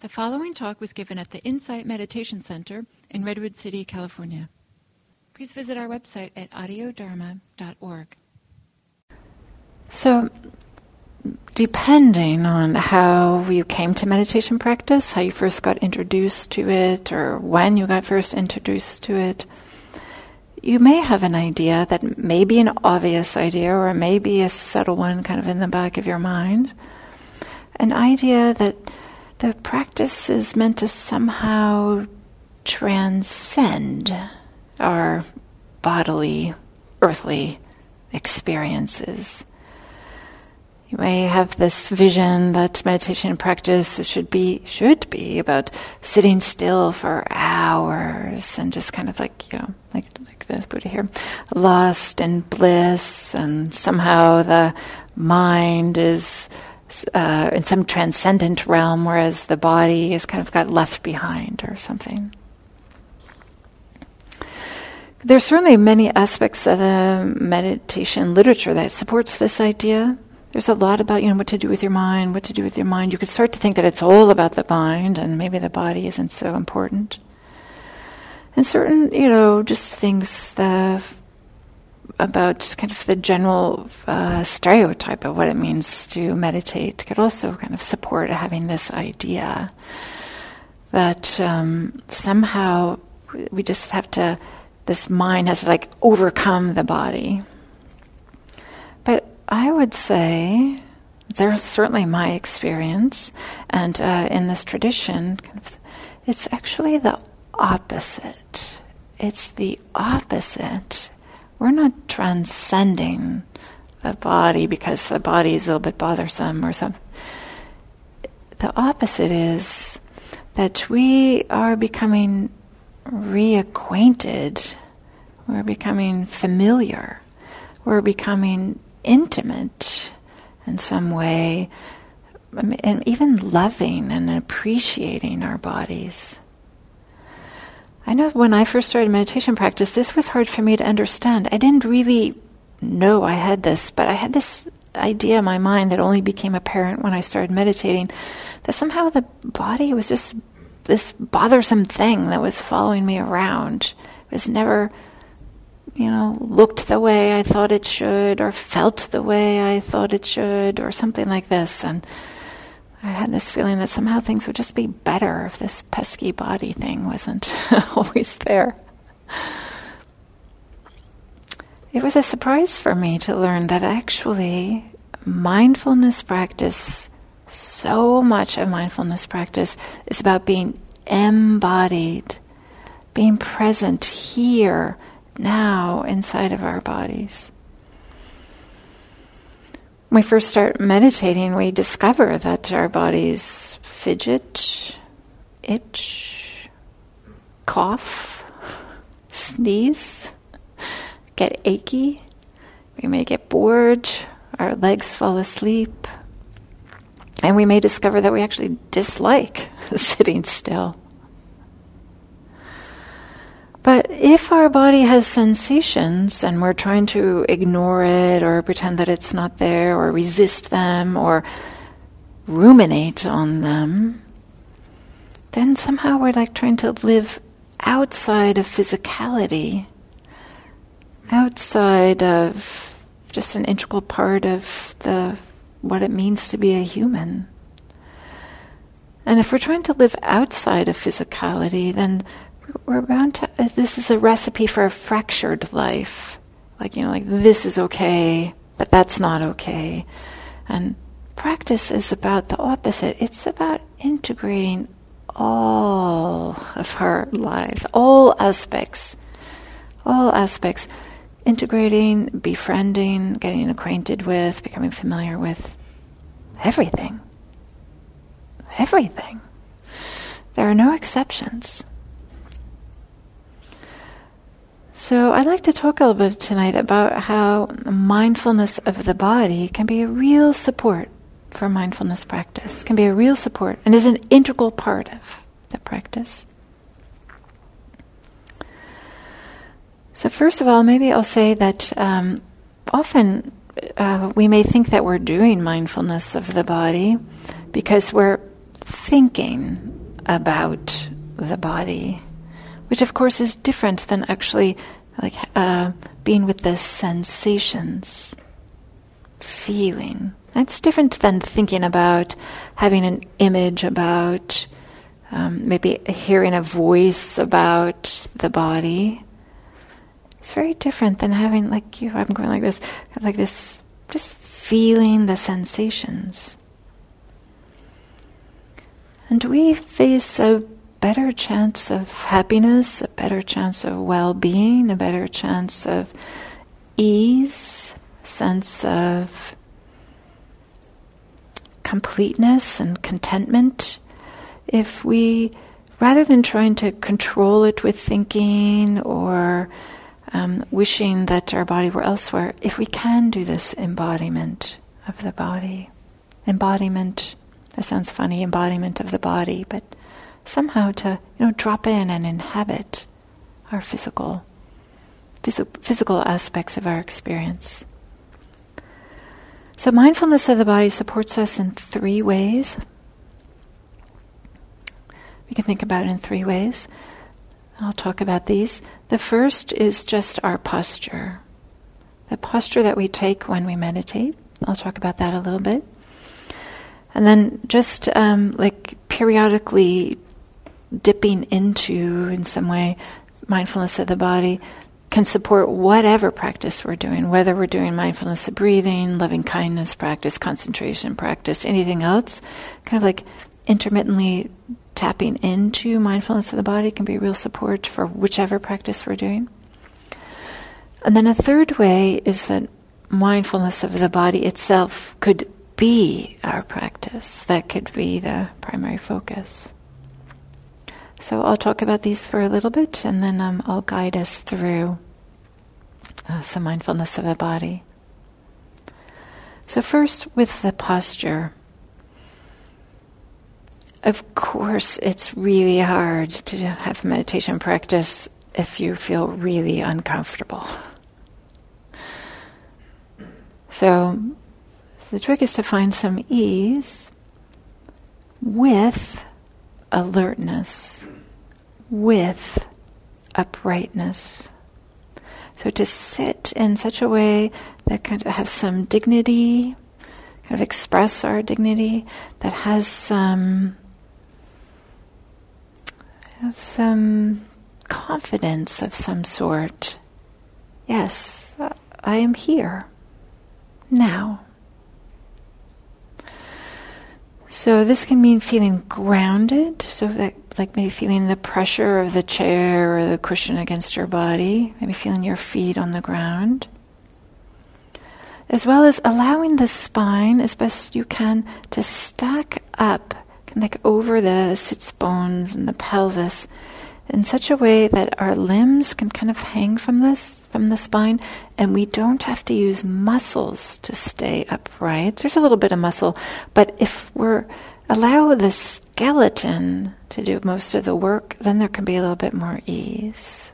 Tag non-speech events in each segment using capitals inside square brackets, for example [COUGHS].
The following talk was given at the Insight Meditation Center in Redwood City, California. Please visit our website at audiodharma.org. So, depending on how you came to meditation practice, how you first got introduced to it, or when you got first introduced to it, you may have an idea that may be an obvious idea or may be a subtle one kind of in the back of your mind. An idea that the practice is meant to somehow transcend our bodily, earthly experiences. You may have this vision that meditation practice should be should be about sitting still for hours and just kind of like you know like like this Buddha here, lost in bliss, and somehow the mind is uh, in some transcendent realm, whereas the body is kind of got left behind or something. There's certainly many aspects of the meditation literature that supports this idea. There's a lot about you know what to do with your mind, what to do with your mind. You could start to think that it's all about the mind, and maybe the body isn't so important. And certain, you know, just things the about kind of the general uh, stereotype of what it means to meditate could also kind of support having this idea that um, somehow we just have to, this mind has to like overcome the body. But I would say, there's certainly my experience, and uh, in this tradition, kind of, it's actually the opposite. It's the opposite we're not transcending the body because the body is a little bit bothersome or something. The opposite is that we are becoming reacquainted, we're becoming familiar, we're becoming intimate in some way, and even loving and appreciating our bodies. I know when I first started meditation practice, this was hard for me to understand. I didn't really know I had this, but I had this idea in my mind that only became apparent when I started meditating that somehow the body was just this bothersome thing that was following me around. It was never, you know, looked the way I thought it should or felt the way I thought it should or something like this. And I had this feeling that somehow things would just be better if this pesky body thing wasn't [LAUGHS] always there. It was a surprise for me to learn that actually mindfulness practice, so much of mindfulness practice, is about being embodied, being present here, now, inside of our bodies we first start meditating, we discover that our bodies fidget, itch, cough, sneeze, get achy. We may get bored, our legs fall asleep, and we may discover that we actually dislike [LAUGHS] sitting still. But if our body has sensations and we're trying to ignore it or pretend that it's not there or resist them or ruminate on them, then somehow we're like trying to live outside of physicality, outside of just an integral part of the what it means to be a human. And if we're trying to live outside of physicality, then we're bound to. Uh, this is a recipe for a fractured life. Like, you know, like this is okay, but that's not okay. And practice is about the opposite. It's about integrating all of our lives, all aspects, all aspects, integrating, befriending, getting acquainted with, becoming familiar with everything. Everything. There are no exceptions. So, I'd like to talk a little bit tonight about how mindfulness of the body can be a real support for mindfulness practice, can be a real support, and is an integral part of the practice. So, first of all, maybe I'll say that um, often uh, we may think that we're doing mindfulness of the body because we're thinking about the body, which of course is different than actually like uh, being with the sensations, feeling. That's different than thinking about having an image about um, maybe hearing a voice about the body. It's very different than having like you. I'm going like this, like this, just feeling the sensations. And we face a better chance of happiness, a better chance of well being, a better chance of ease, sense of completeness and contentment. If we, rather than trying to control it with thinking or um, wishing that our body were elsewhere, if we can do this embodiment of the body, embodiment, that sounds funny, embodiment of the body, but somehow to you know drop in and inhabit our physical physical aspects of our experience. So mindfulness of the body supports us in three ways. We can think about it in three ways. I'll talk about these. The first is just our posture, the posture that we take when we meditate. I'll talk about that a little bit. And then just um, like periodically dipping into, in some way, mindfulness of the body can support whatever practice we're doing, whether we're doing mindfulness of breathing, loving kindness practice, concentration practice, anything else. Kind of like intermittently tapping into mindfulness of the body can be real support for whichever practice we're doing. And then a third way is that mindfulness of the body itself could be our practice. That could be the primary focus. So I'll talk about these for a little bit and then um, I'll guide us through uh, some mindfulness of the body. So, first with the posture. Of course, it's really hard to have meditation practice if you feel really uncomfortable. So, the trick is to find some ease with alertness, with uprightness. So to sit in such a way that kind of has some dignity, kind of express our dignity, that has some have some confidence of some sort. Yes, I am here now. So this can mean feeling grounded, so that like maybe feeling the pressure of the chair or the cushion against your body, maybe feeling your feet on the ground. As well as allowing the spine as best you can to stack up like over the sits bones and the pelvis in such a way that our limbs can kind of hang from this from the spine and we don't have to use muscles to stay upright there's a little bit of muscle but if we're allow the skeleton to do most of the work then there can be a little bit more ease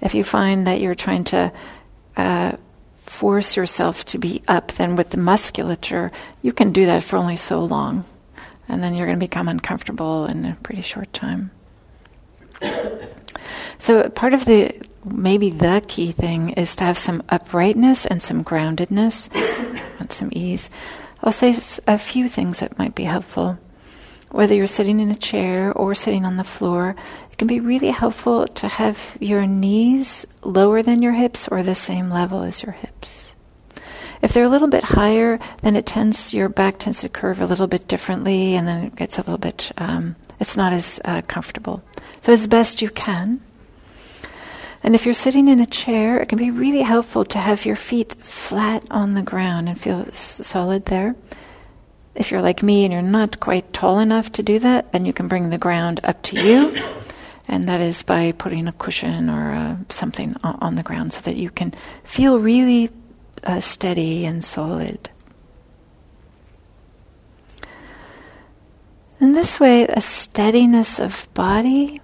if you find that you're trying to uh, force yourself to be up then with the musculature you can do that for only so long and then you're going to become uncomfortable in a pretty short time. [COUGHS] so, part of the maybe the key thing is to have some uprightness and some groundedness [COUGHS] and some ease. I'll say a few things that might be helpful. Whether you're sitting in a chair or sitting on the floor, it can be really helpful to have your knees lower than your hips or the same level as your hips. If they're a little bit higher, then it tends your back tends to curve a little bit differently, and then it gets a little bit. Um, it's not as uh, comfortable. So as best you can. And if you're sitting in a chair, it can be really helpful to have your feet flat on the ground and feel solid there. If you're like me and you're not quite tall enough to do that, then you can bring the ground up to you. And that is by putting a cushion or uh, something on, on the ground so that you can feel really uh, steady and solid. In this way, a steadiness of body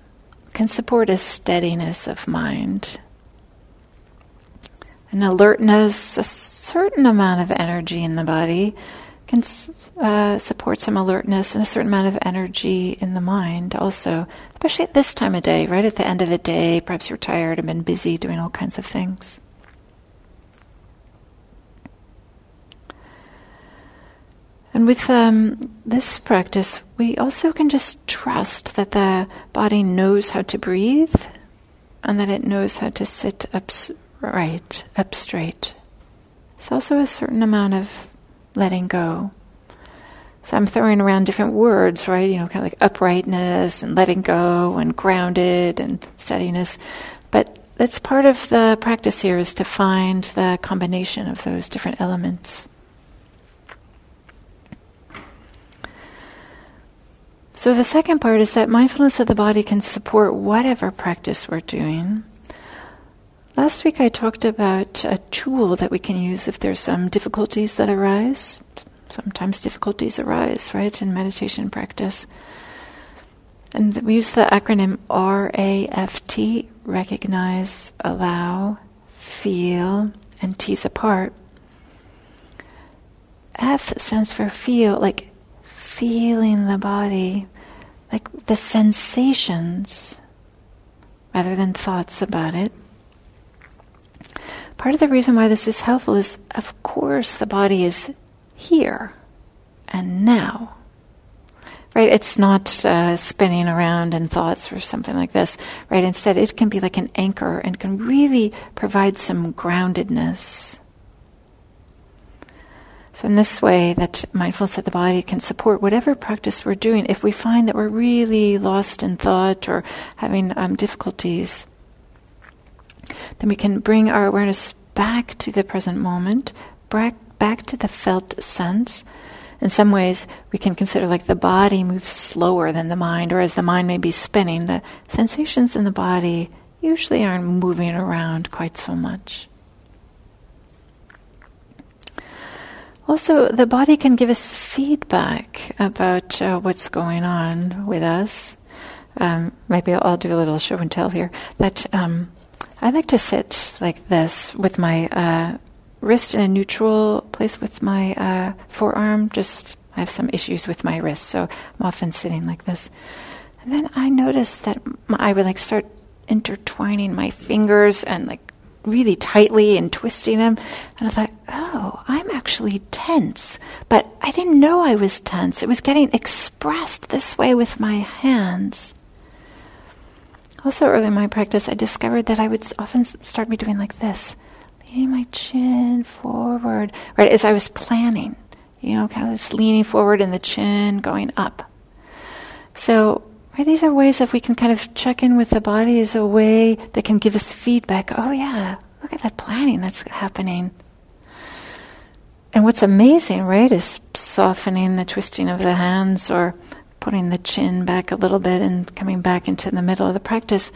can support a steadiness of mind. An alertness, a certain amount of energy in the body can uh, support some alertness and a certain amount of energy in the mind also, especially at this time of day, right at the end of the day. Perhaps you're tired and been busy doing all kinds of things. And with um, this practice, we also can just trust that the body knows how to breathe and that it knows how to sit up right, up straight. It's also a certain amount of letting go. So I'm throwing around different words, right? You know, kind of like uprightness and letting go and grounded and steadiness. But that's part of the practice here is to find the combination of those different elements. So the second part is that mindfulness of the body can support whatever practice we're doing. Last week I talked about a tool that we can use if there's some difficulties that arise. Sometimes difficulties arise, right, in meditation practice. And we use the acronym RAFT recognize, allow, feel, and tease apart. F stands for feel, like feeling the body, like the sensations, rather than thoughts about it. Part of the reason why this is helpful is, of course, the body is here and now. Right? It's not uh, spinning around in thoughts or something like this. Right? Instead, it can be like an anchor and can really provide some groundedness so, in this way, that mindfulness of the body can support whatever practice we're doing. If we find that we're really lost in thought or having um, difficulties, then we can bring our awareness back to the present moment, back, back to the felt sense. In some ways, we can consider like the body moves slower than the mind, or as the mind may be spinning, the sensations in the body usually aren't moving around quite so much. Also, the body can give us feedback about uh, what's going on with us. Um, maybe I'll, do a little show and tell here. That um, I like to sit like this with my uh, wrist in a neutral place with my uh, forearm. Just I have some issues with my wrist, so I'm often sitting like this. And then I notice that my, I would like start intertwining my fingers and like really tightly and twisting them. And I thought, oh, I'm actually tense. But I didn't know I was tense. It was getting expressed this way with my hands. Also, early in my practice, I discovered that I would often start me doing like this, leaning my chin forward, right as I was planning, you know, kind of leaning forward and the chin going up. So Right? These are ways that we can kind of check in with the body as a way that can give us feedback. Oh, yeah, look at that planning that's happening. And what's amazing, right, is softening the twisting of the hands or putting the chin back a little bit and coming back into the middle of the practice.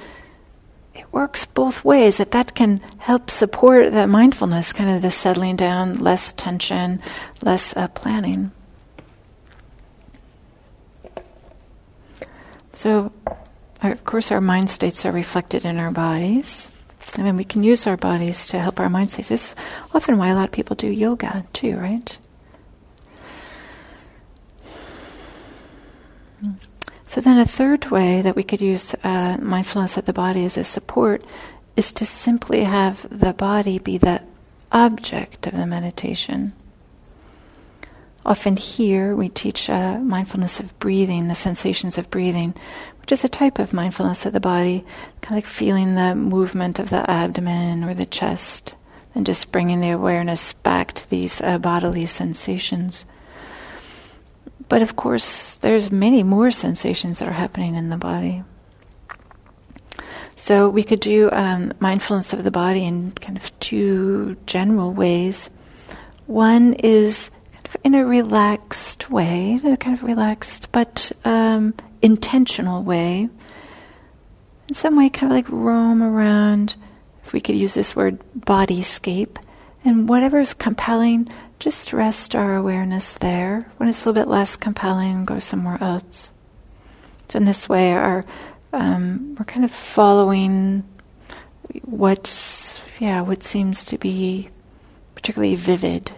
It works both ways, that that can help support the mindfulness, kind of the settling down, less tension, less uh, planning. So, our, of course, our mind states are reflected in our bodies. I mean, we can use our bodies to help our mind states. This is often why a lot of people do yoga, too, right? So, then a third way that we could use uh, mindfulness of the body as a support is to simply have the body be the object of the meditation. Often here we teach uh, mindfulness of breathing, the sensations of breathing, which is a type of mindfulness of the body, kind of like feeling the movement of the abdomen or the chest, and just bringing the awareness back to these uh, bodily sensations. But of course, there's many more sensations that are happening in the body. So we could do um, mindfulness of the body in kind of two general ways. One is in a relaxed way, a kind of relaxed but um, intentional way. In some way, kind of like roam around, if we could use this word, bodyscape. And whatever's compelling, just rest our awareness there. When it's a little bit less compelling, go somewhere else. So in this way, our um, we're kind of following what's yeah what seems to be particularly vivid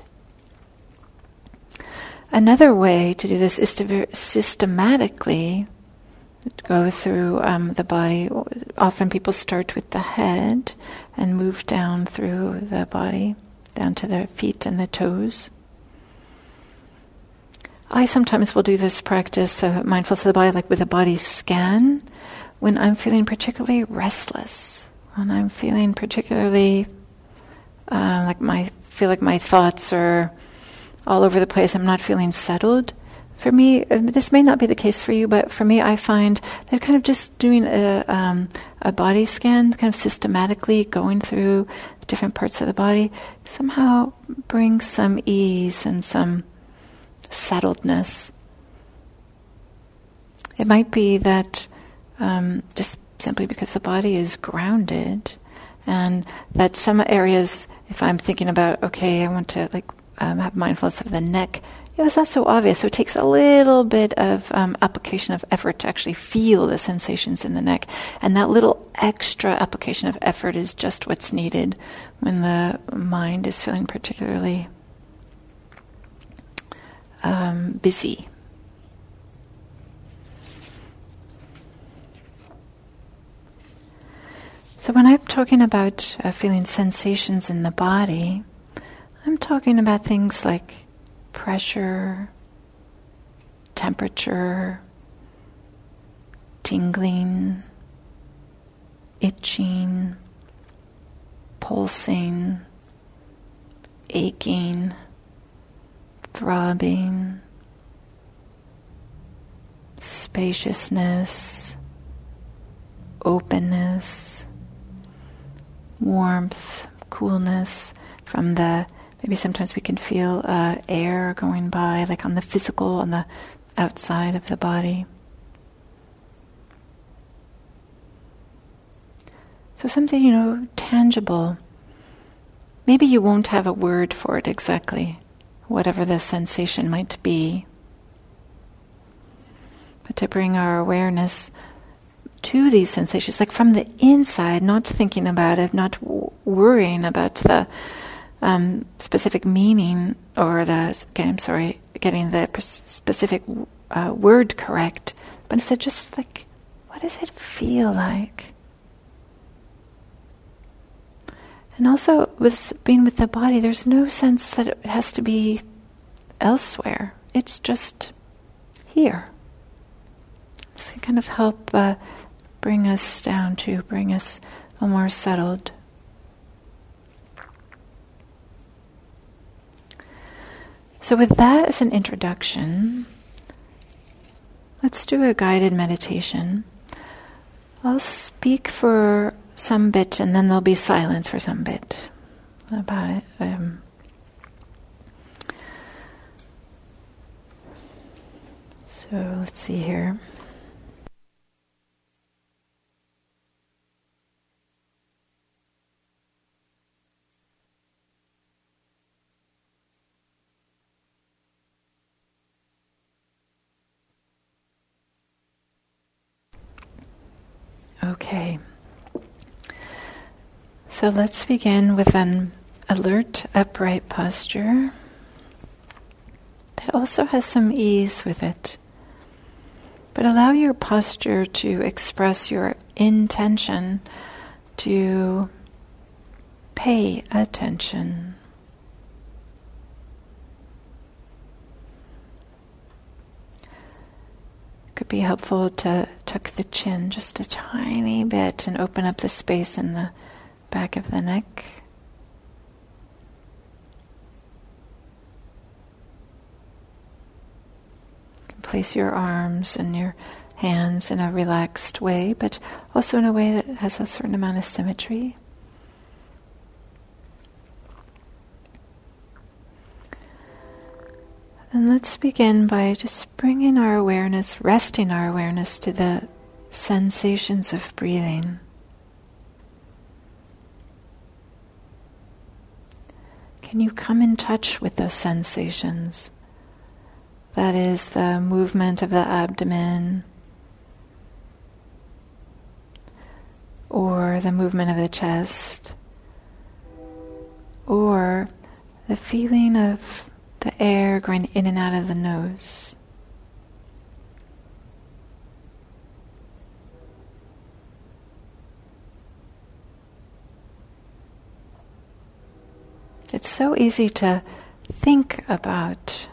Another way to do this is to ver- systematically go through um, the body. Often people start with the head and move down through the body, down to the feet and the toes. I sometimes will do this practice of mindfulness of the body, like with a body scan, when I'm feeling particularly restless, when I'm feeling particularly uh, like my feel like my thoughts are all over the place. I'm not feeling settled. For me, uh, this may not be the case for you, but for me, I find that kind of just doing a, um, a body scan, kind of systematically going through different parts of the body, somehow brings some ease and some settledness. It might be that um, just simply because the body is grounded, and that some areas, if I'm thinking about, okay, I want to like um, have mindfulness of the neck, you know, it's not so obvious. So it takes a little bit of um, application of effort to actually feel the sensations in the neck. And that little extra application of effort is just what's needed when the mind is feeling particularly um, busy. So, when I'm talking about uh, feeling sensations in the body, I'm talking about things like pressure, temperature, tingling, itching, pulsing, aching, throbbing, spaciousness, openness, warmth, coolness from the Maybe sometimes we can feel uh, air going by, like on the physical, on the outside of the body. So something, you know, tangible. Maybe you won't have a word for it exactly, whatever the sensation might be. But to bring our awareness to these sensations, like from the inside, not thinking about it, not w- worrying about the um, specific meaning or the okay, I'm sorry, getting the specific uh, word correct, but instead just like, what does it feel like? And also, with being with the body, there's no sense that it has to be elsewhere. It's just here. This can kind of help uh, bring us down to, bring us a more settled. So, with that as an introduction, let's do a guided meditation. I'll speak for some bit and then there'll be silence for some bit about it. Um, so, let's see here. Okay. So let's begin with an alert, upright posture that also has some ease with it. But allow your posture to express your intention to pay attention. Could be helpful to tuck the chin just a tiny bit and open up the space in the back of the neck. Place your arms and your hands in a relaxed way, but also in a way that has a certain amount of symmetry. And let's begin by just bringing our awareness, resting our awareness to the sensations of breathing. Can you come in touch with those sensations? That is the movement of the abdomen or the movement of the chest or the feeling of the air going in and out of the nose. It's so easy to think about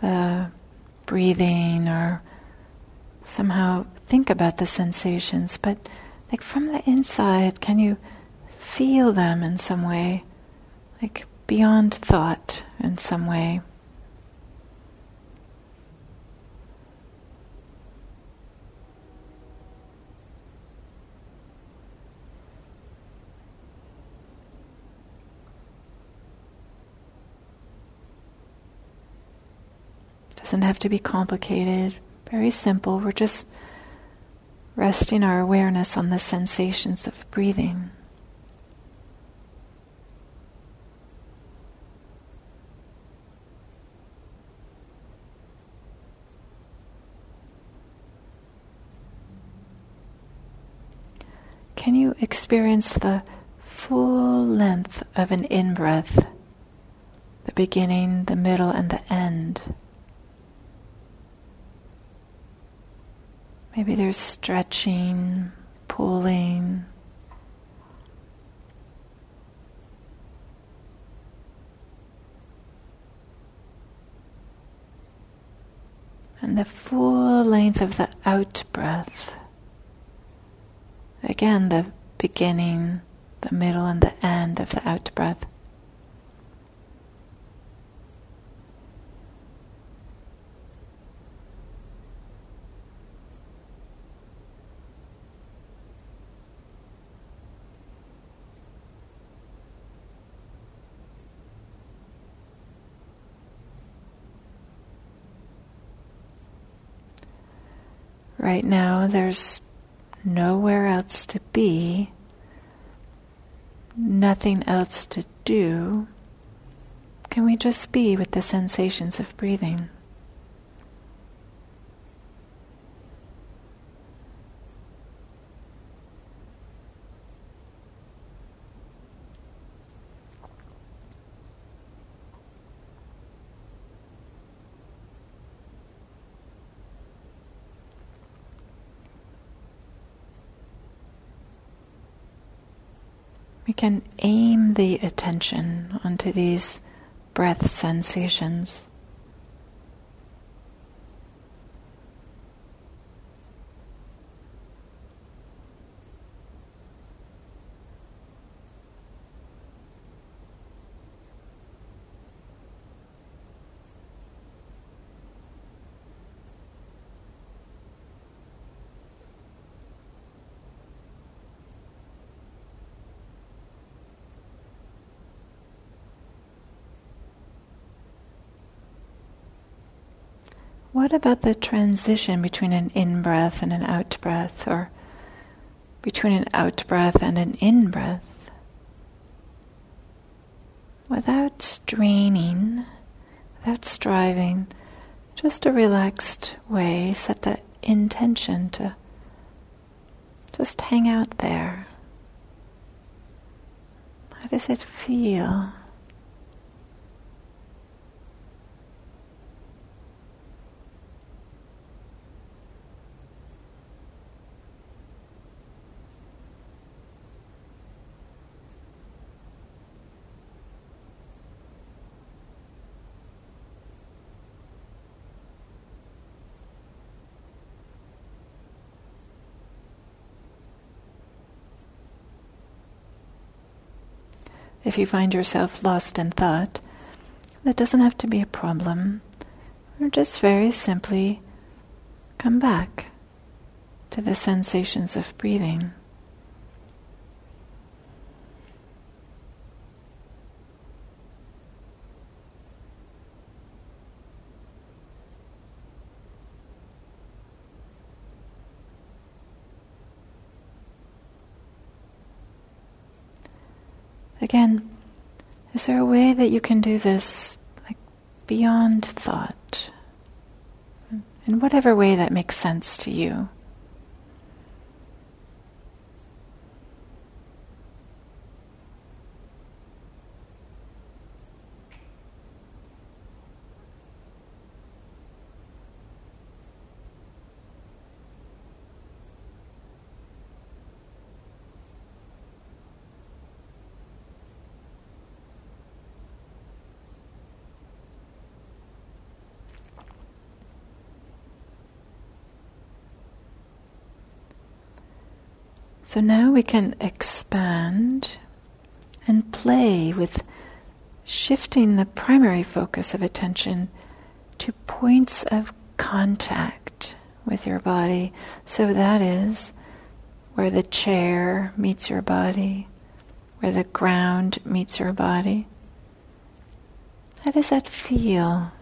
the breathing or somehow think about the sensations, but like from the inside, can you feel them in some way? Like beyond thought in some way? Doesn't have to be complicated, very simple. We're just resting our awareness on the sensations of breathing. Can you experience the full length of an in breath, the beginning, the middle, and the end? Maybe there's stretching, pulling. And the full length of the out breath. Again, the beginning, the middle, and the end of the out breath. Right now, there's nowhere else to be, nothing else to do. Can we just be with the sensations of breathing? We can aim the attention onto these breath sensations. What about the transition between an in breath and an out breath, or between an out breath and an in breath? Without straining, without striving, just a relaxed way, set the intention to just hang out there. How does it feel? If you find yourself lost in thought, that doesn't have to be a problem. Or just very simply come back to the sensations of breathing. Again, is there a way that you can do this like beyond thought? In whatever way that makes sense to you. So now we can expand and play with shifting the primary focus of attention to points of contact with your body. So that is where the chair meets your body, where the ground meets your body. How does that feel?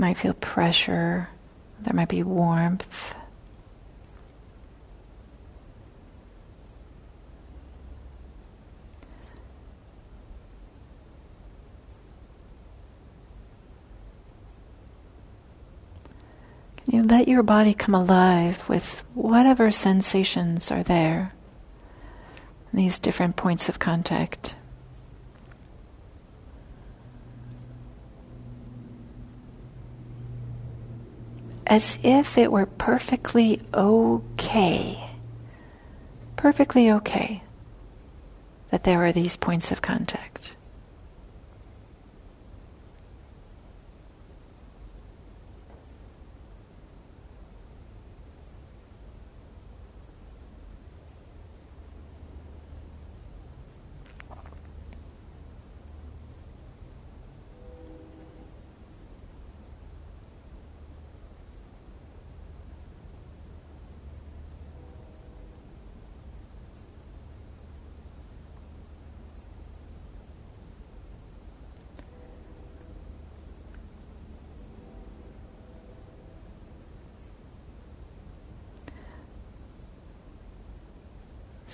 Might feel pressure, there might be warmth. Can you let your body come alive with whatever sensations are there, these different points of contact? As if it were perfectly okay, perfectly okay that there are these points of contact.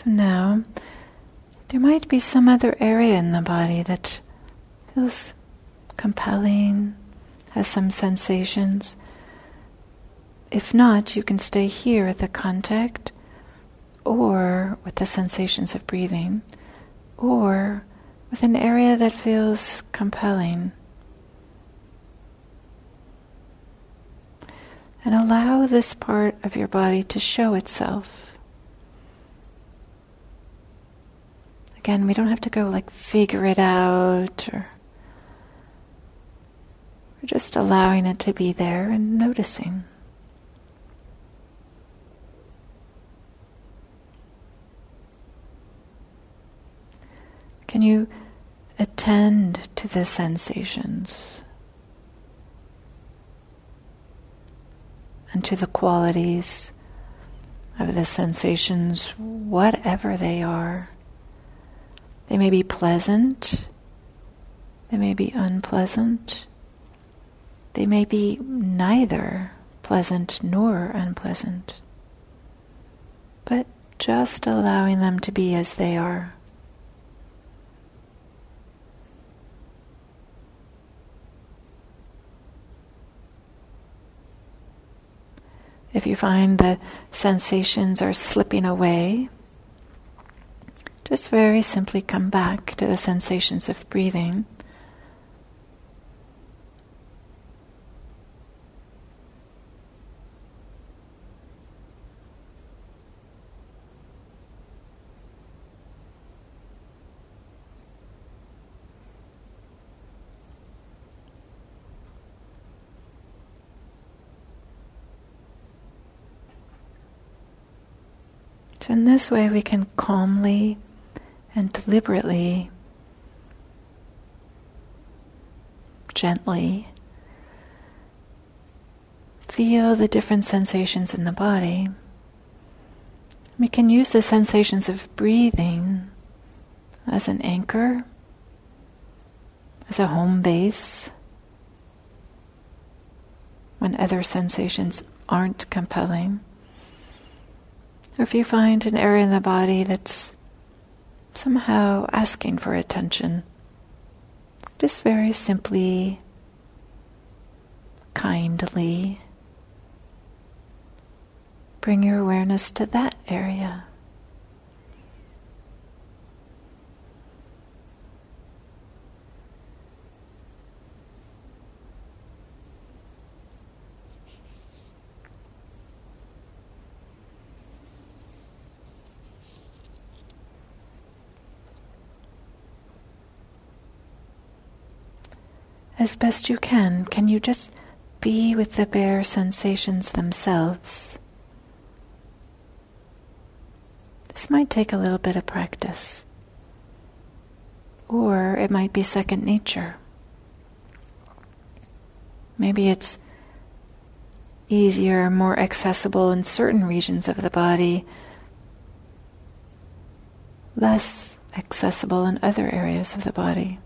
Now, there might be some other area in the body that feels compelling, has some sensations. If not, you can stay here at the contact or with the sensations of breathing or with an area that feels compelling. And allow this part of your body to show itself. Again, we don't have to go like figure it out or we're just allowing it to be there and noticing. Can you attend to the sensations and to the qualities of the sensations, whatever they are? They may be pleasant, they may be unpleasant, they may be neither pleasant nor unpleasant, but just allowing them to be as they are. If you find the sensations are slipping away, just very simply come back to the sensations of breathing. So, in this way, we can calmly and deliberately, gently feel the different sensations in the body. We can use the sensations of breathing as an anchor, as a home base, when other sensations aren't compelling. Or if you find an area in the body that's somehow asking for attention. Just very simply, kindly bring your awareness to that area. As best you can, can you just be with the bare sensations themselves? This might take a little bit of practice. Or it might be second nature. Maybe it's easier, more accessible in certain regions of the body, less accessible in other areas of the body.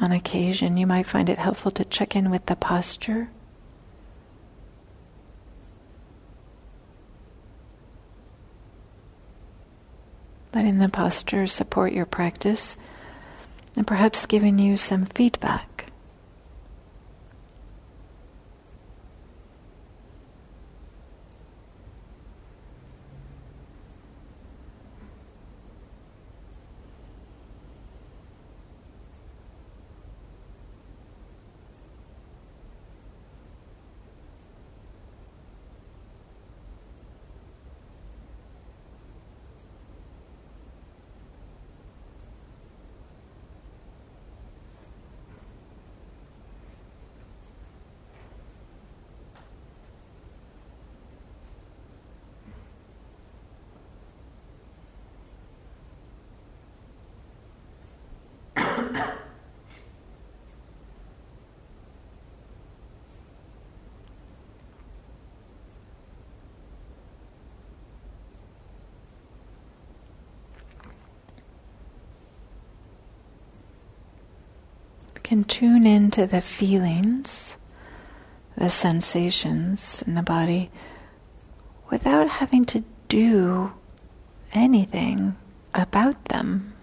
On occasion, you might find it helpful to check in with the posture. Letting the posture support your practice and perhaps giving you some feedback. Can tune into the feelings, the sensations in the body without having to do anything about them.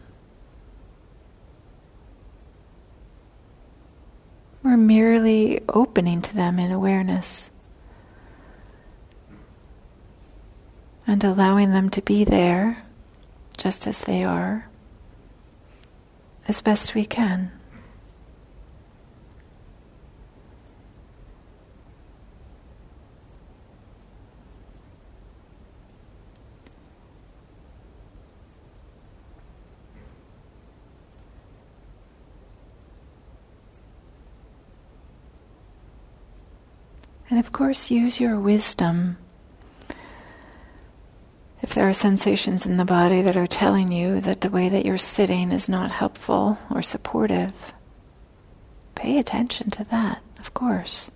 We're merely opening to them in awareness and allowing them to be there just as they are as best we can. And of course, use your wisdom. If there are sensations in the body that are telling you that the way that you're sitting is not helpful or supportive, pay attention to that, of course.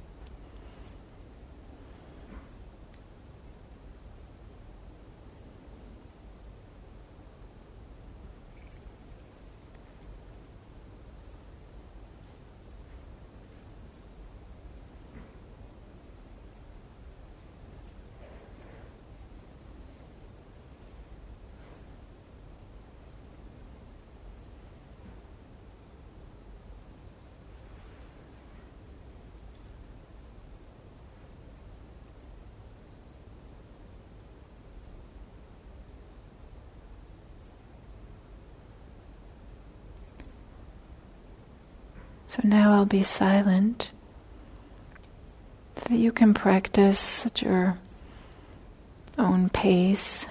So now I'll be silent. So that you can practice at your own pace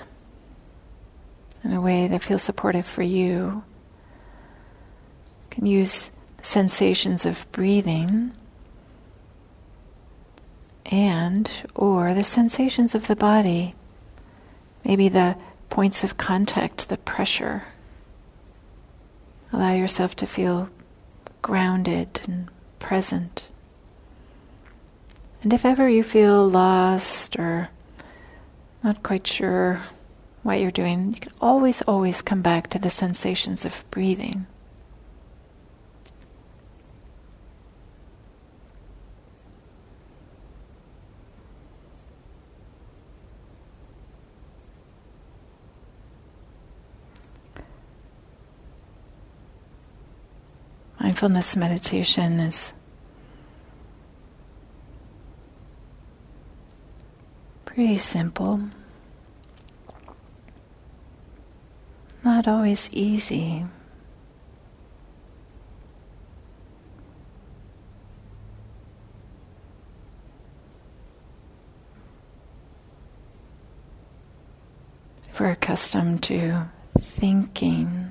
in a way that feels supportive for you. You can use the sensations of breathing and or the sensations of the body. Maybe the points of contact the pressure. Allow yourself to feel grounded and present. And if ever you feel lost or not quite sure what you're doing, you can always, always come back to the sensations of breathing. Mindfulness meditation is pretty simple. Not always easy. If we're accustomed to thinking,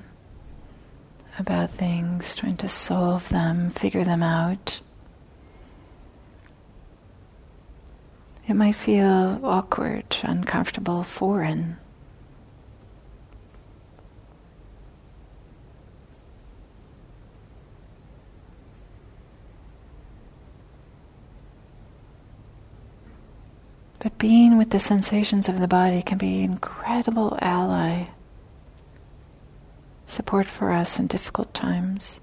about things, trying to solve them, figure them out. It might feel awkward, uncomfortable, foreign. But being with the sensations of the body can be an incredible ally support for us in difficult times.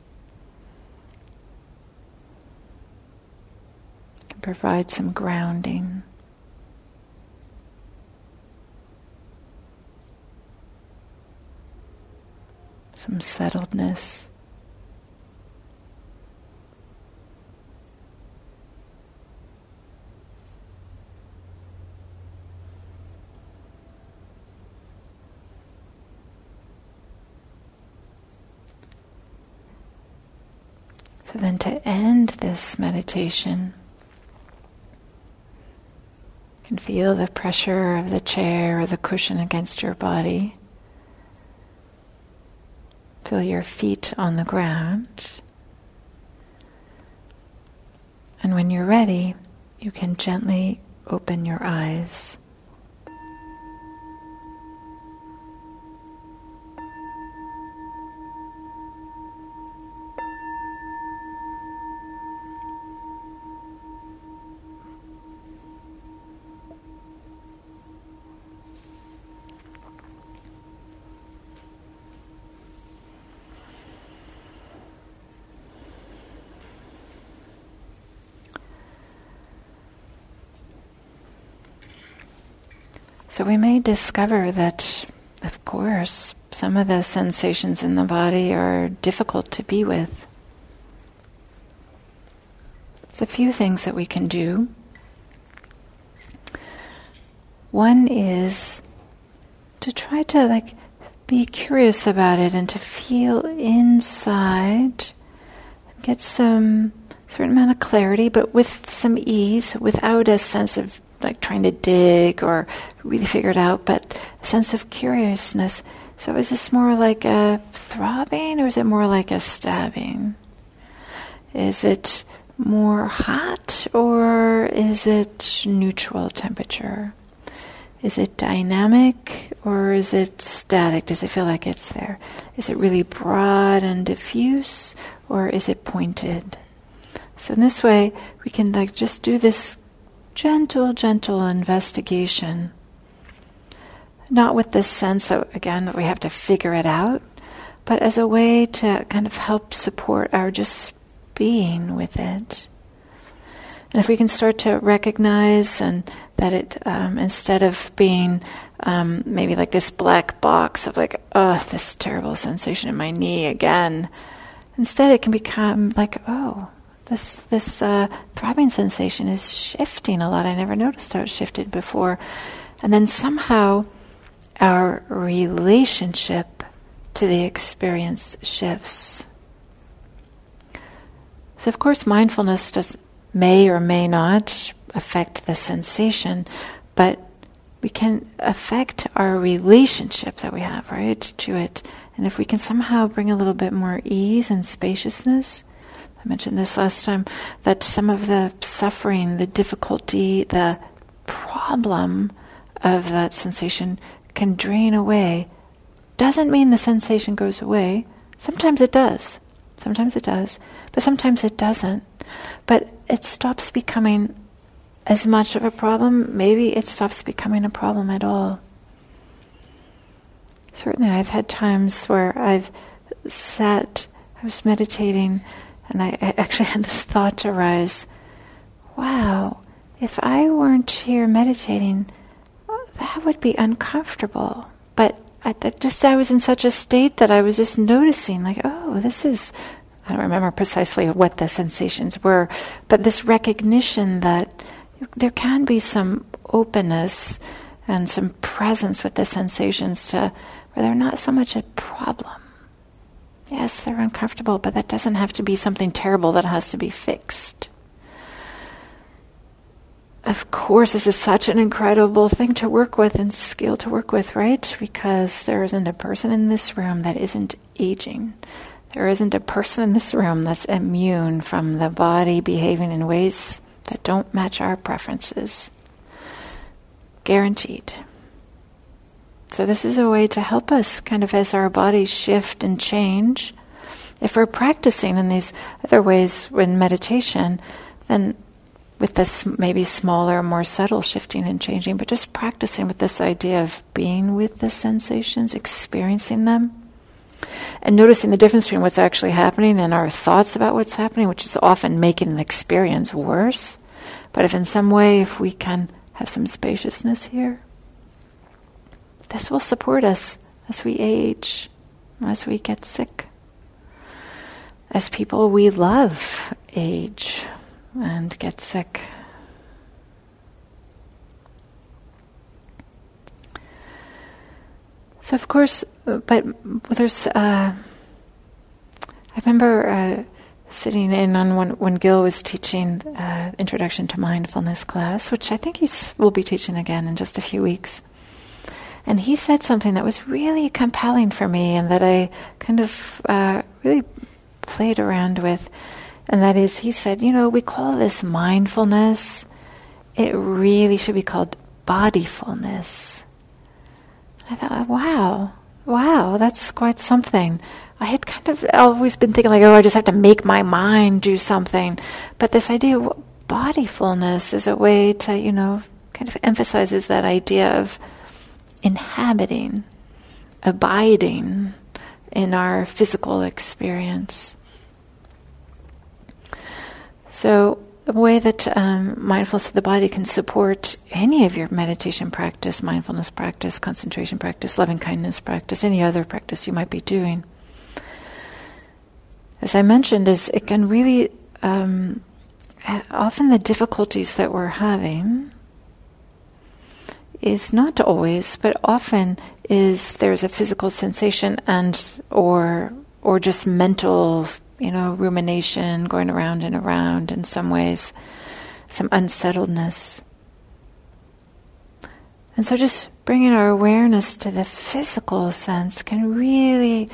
Can provide some grounding. Some settledness. So then to end this meditation, you can feel the pressure of the chair or the cushion against your body. Feel your feet on the ground. And when you're ready, you can gently open your eyes. So we may discover that, of course, some of the sensations in the body are difficult to be with. There's a few things that we can do. One is to try to like be curious about it and to feel inside, get some certain amount of clarity, but with some ease, without a sense of like trying to dig or really figure it out, but a sense of curiousness. So is this more like a throbbing or is it more like a stabbing? Is it more hot or is it neutral temperature? Is it dynamic or is it static? Does it feel like it's there? Is it really broad and diffuse or is it pointed? So in this way, we can like just do this gentle, gentle investigation. Not with this sense that, again, that we have to figure it out, but as a way to kind of help support our just being with it. And if we can start to recognize and that it, um, instead of being um, maybe like this black box of like, oh, this terrible sensation in my knee again, instead it can become like, oh, this this uh, throbbing sensation is shifting a lot. I never noticed how it shifted before, and then somehow our relationship to the experience shifts. So, of course, mindfulness does may or may not affect the sensation, but we can affect our relationship that we have, right, to it. And if we can somehow bring a little bit more ease and spaciousness, I mentioned this last time that some of the suffering, the difficulty, the problem of that sensation can drain away. Doesn't mean the sensation goes away. Sometimes it does. Sometimes it does. But sometimes it doesn't. But it stops becoming as much of a problem. Maybe it stops becoming a problem at all. Certainly, I've had times where I've sat, I was meditating and I, I actually [LAUGHS] had this thought arise wow, if I weren't here meditating, that would be uncomfortable. But I, just I was in such a state that I was just noticing, like, oh, this is I don't remember precisely what the sensations were, but this recognition that there can be some openness and some presence with the sensations to where they're not so much a problem. Yes, they're uncomfortable, but that doesn't have to be something terrible that has to be fixed. Of course, this is such an incredible thing to work with and skill to work with, right? Because there isn't a person in this room that isn't aging. There isn't a person in this room that's immune from the body behaving in ways that don't match our preferences. Guaranteed. So, this is a way to help us kind of as our bodies shift and change. If we're practicing in these other ways in meditation, then with this maybe smaller, more subtle shifting and changing, but just practicing with this idea of being with the sensations, experiencing them, and noticing the difference between what's actually happening and our thoughts about what's happening, which is often making the experience worse. But if in some way, if we can have some spaciousness here, this will support us as we age, as we get sick. As people we love age and get sick. So, of course, but there's. Uh, I remember uh, sitting in on when, when Gil was teaching uh, Introduction to Mindfulness class, which I think he will be teaching again in just a few weeks. And he said something that was really compelling for me and that I kind of uh, really played around with. And that is, he said, you know, we call this mindfulness. It really should be called bodyfulness. I thought, wow, wow, that's quite something. I had kind of always been thinking, like, oh, I just have to make my mind do something. But this idea of bodyfulness is a way to, you know, kind of emphasizes that idea of inhabiting, abiding in our physical experience. So, a way that um, mindfulness of the body can support any of your meditation practice, mindfulness practice, concentration practice, loving kindness practice, any other practice you might be doing. As I mentioned, is it can really um, often the difficulties that we're having is not always, but often is there's a physical sensation and or or just mental, you know, rumination going around and around in some ways, some unsettledness. And so just bringing our awareness to the physical sense can really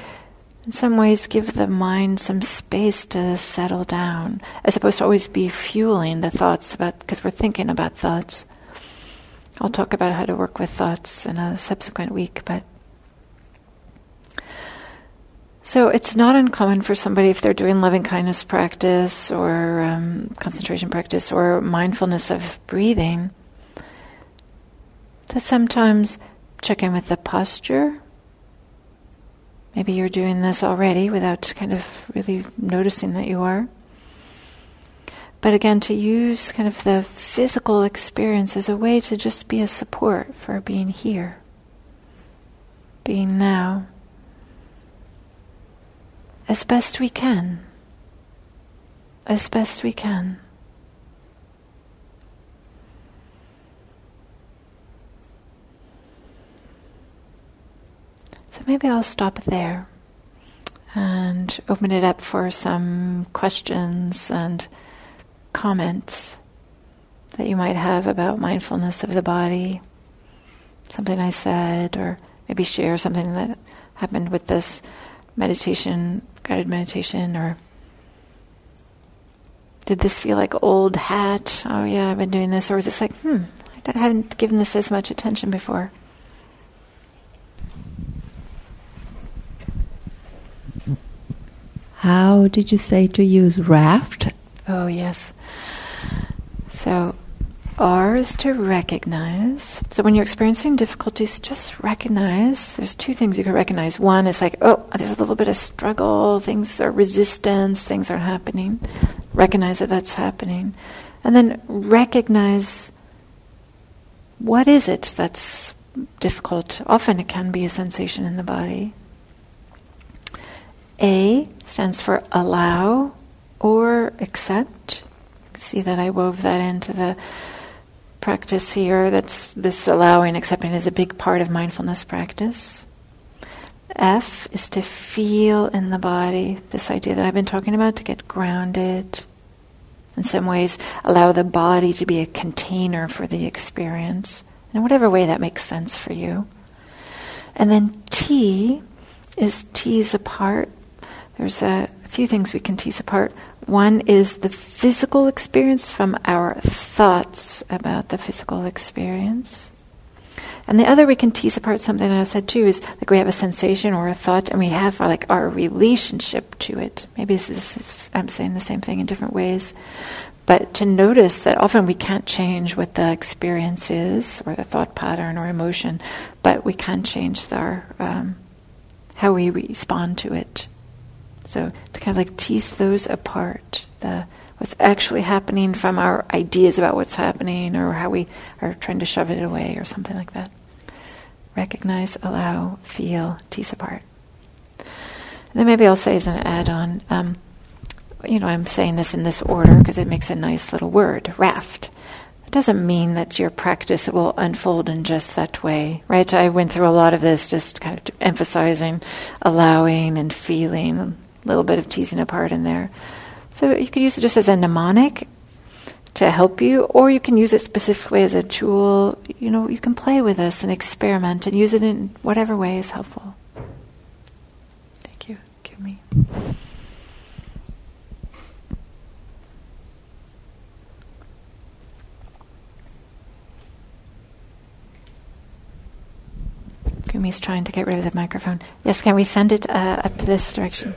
in some ways give the mind some space to settle down as opposed to always be fueling the thoughts about because we're thinking about thoughts I'll talk about how to work with thoughts in a subsequent week, but so it's not uncommon for somebody if they're doing loving kindness practice or um, concentration practice or mindfulness of breathing to sometimes check in with the posture. Maybe you're doing this already without kind of really noticing that you are. But again, to use kind of the physical experience as a way to just be a support for being here, being now, as best we can, as best we can. So maybe I'll stop there and open it up for some questions and comments that you might have about mindfulness of the body, something I said, or maybe share something that happened with this meditation, guided meditation, or did this feel like old hat? Oh yeah, I've been doing this, or was this like, hmm, I haven't given this as much attention before. How did you say to use raft? Oh yes. So, R is to recognize. So, when you're experiencing difficulties, just recognize. There's two things you can recognize. One is like, oh, there's a little bit of struggle, things are resistance, things are happening. Recognize that that's happening. And then recognize what is it that's difficult. Often it can be a sensation in the body. A, stands for allow or accept. See that I wove that into the practice here. That's this allowing, accepting is a big part of mindfulness practice. F is to feel in the body, this idea that I've been talking about, to get grounded. In some ways, allow the body to be a container for the experience, in whatever way that makes sense for you. And then T is tease apart. There's a few things we can tease apart. One is the physical experience from our thoughts about the physical experience. And the other we can tease apart something I said too is like we have a sensation or a thought and we have like our relationship to it. Maybe this is, I'm saying the same thing in different ways. But to notice that often we can't change what the experience is or the thought pattern or emotion, but we can change our um, how we respond to it. So to kind of like tease those apart, the what's actually happening from our ideas about what's happening or how we are trying to shove it away or something like that. Recognize, allow, feel, tease apart. And then maybe I'll say as an add-on, um, you know, I'm saying this in this order because it makes a nice little word, raft. It doesn't mean that your practice will unfold in just that way, right? I went through a lot of this just kind of emphasizing, allowing, and feeling, a little bit of teasing apart in there. So you could use it just as a mnemonic to help you, or you can use it specifically as a tool. You know, you can play with this and experiment and use it in whatever way is helpful. Thank you. Give me. Gumi's trying to get rid of the microphone. Yes, can we send it uh, up this direction?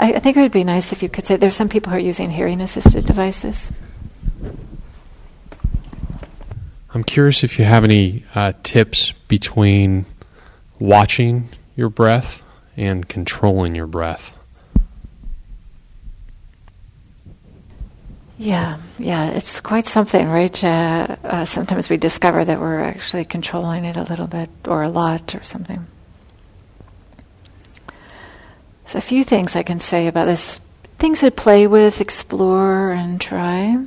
I, I, think it would be nice if you could say there's some people who are using hearing assisted devices. I'm curious if you have any uh, tips between watching your breath and controlling your breath. Yeah, yeah, it's quite something, right? Uh, uh, sometimes we discover that we're actually controlling it a little bit or a lot or something. So, a few things I can say about this things to play with, explore, and try.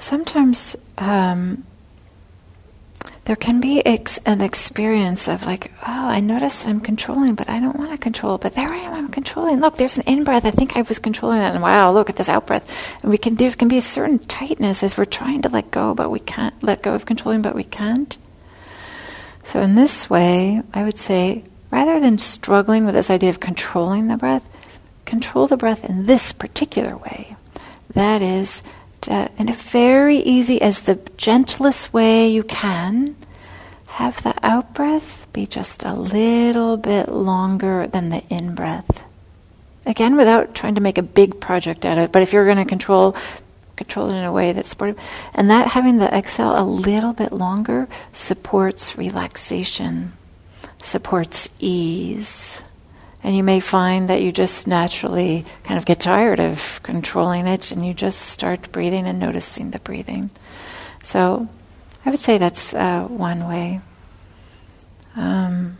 Sometimes um, there can be ex- an experience of like, oh, I noticed I'm controlling, but I don't want to control. But there I am, I'm controlling. Look, there's an in breath. I think I was controlling that, and wow, look at this out breath. And we can there can be a certain tightness as we're trying to let go, but we can't let go of controlling, but we can't. So in this way, I would say rather than struggling with this idea of controlling the breath, control the breath in this particular way. That is, to, in a very easy, as the gentlest way you can, have the out breath be just a little bit longer than the in breath. Again, without trying to make a big project out of it, but if you're going to control, control it in a way that's supportive. And that having the exhale a little bit longer supports relaxation supports ease. And you may find that you just naturally kind of get tired of controlling it and you just start breathing and noticing the breathing. So I would say that's uh, one way. Um,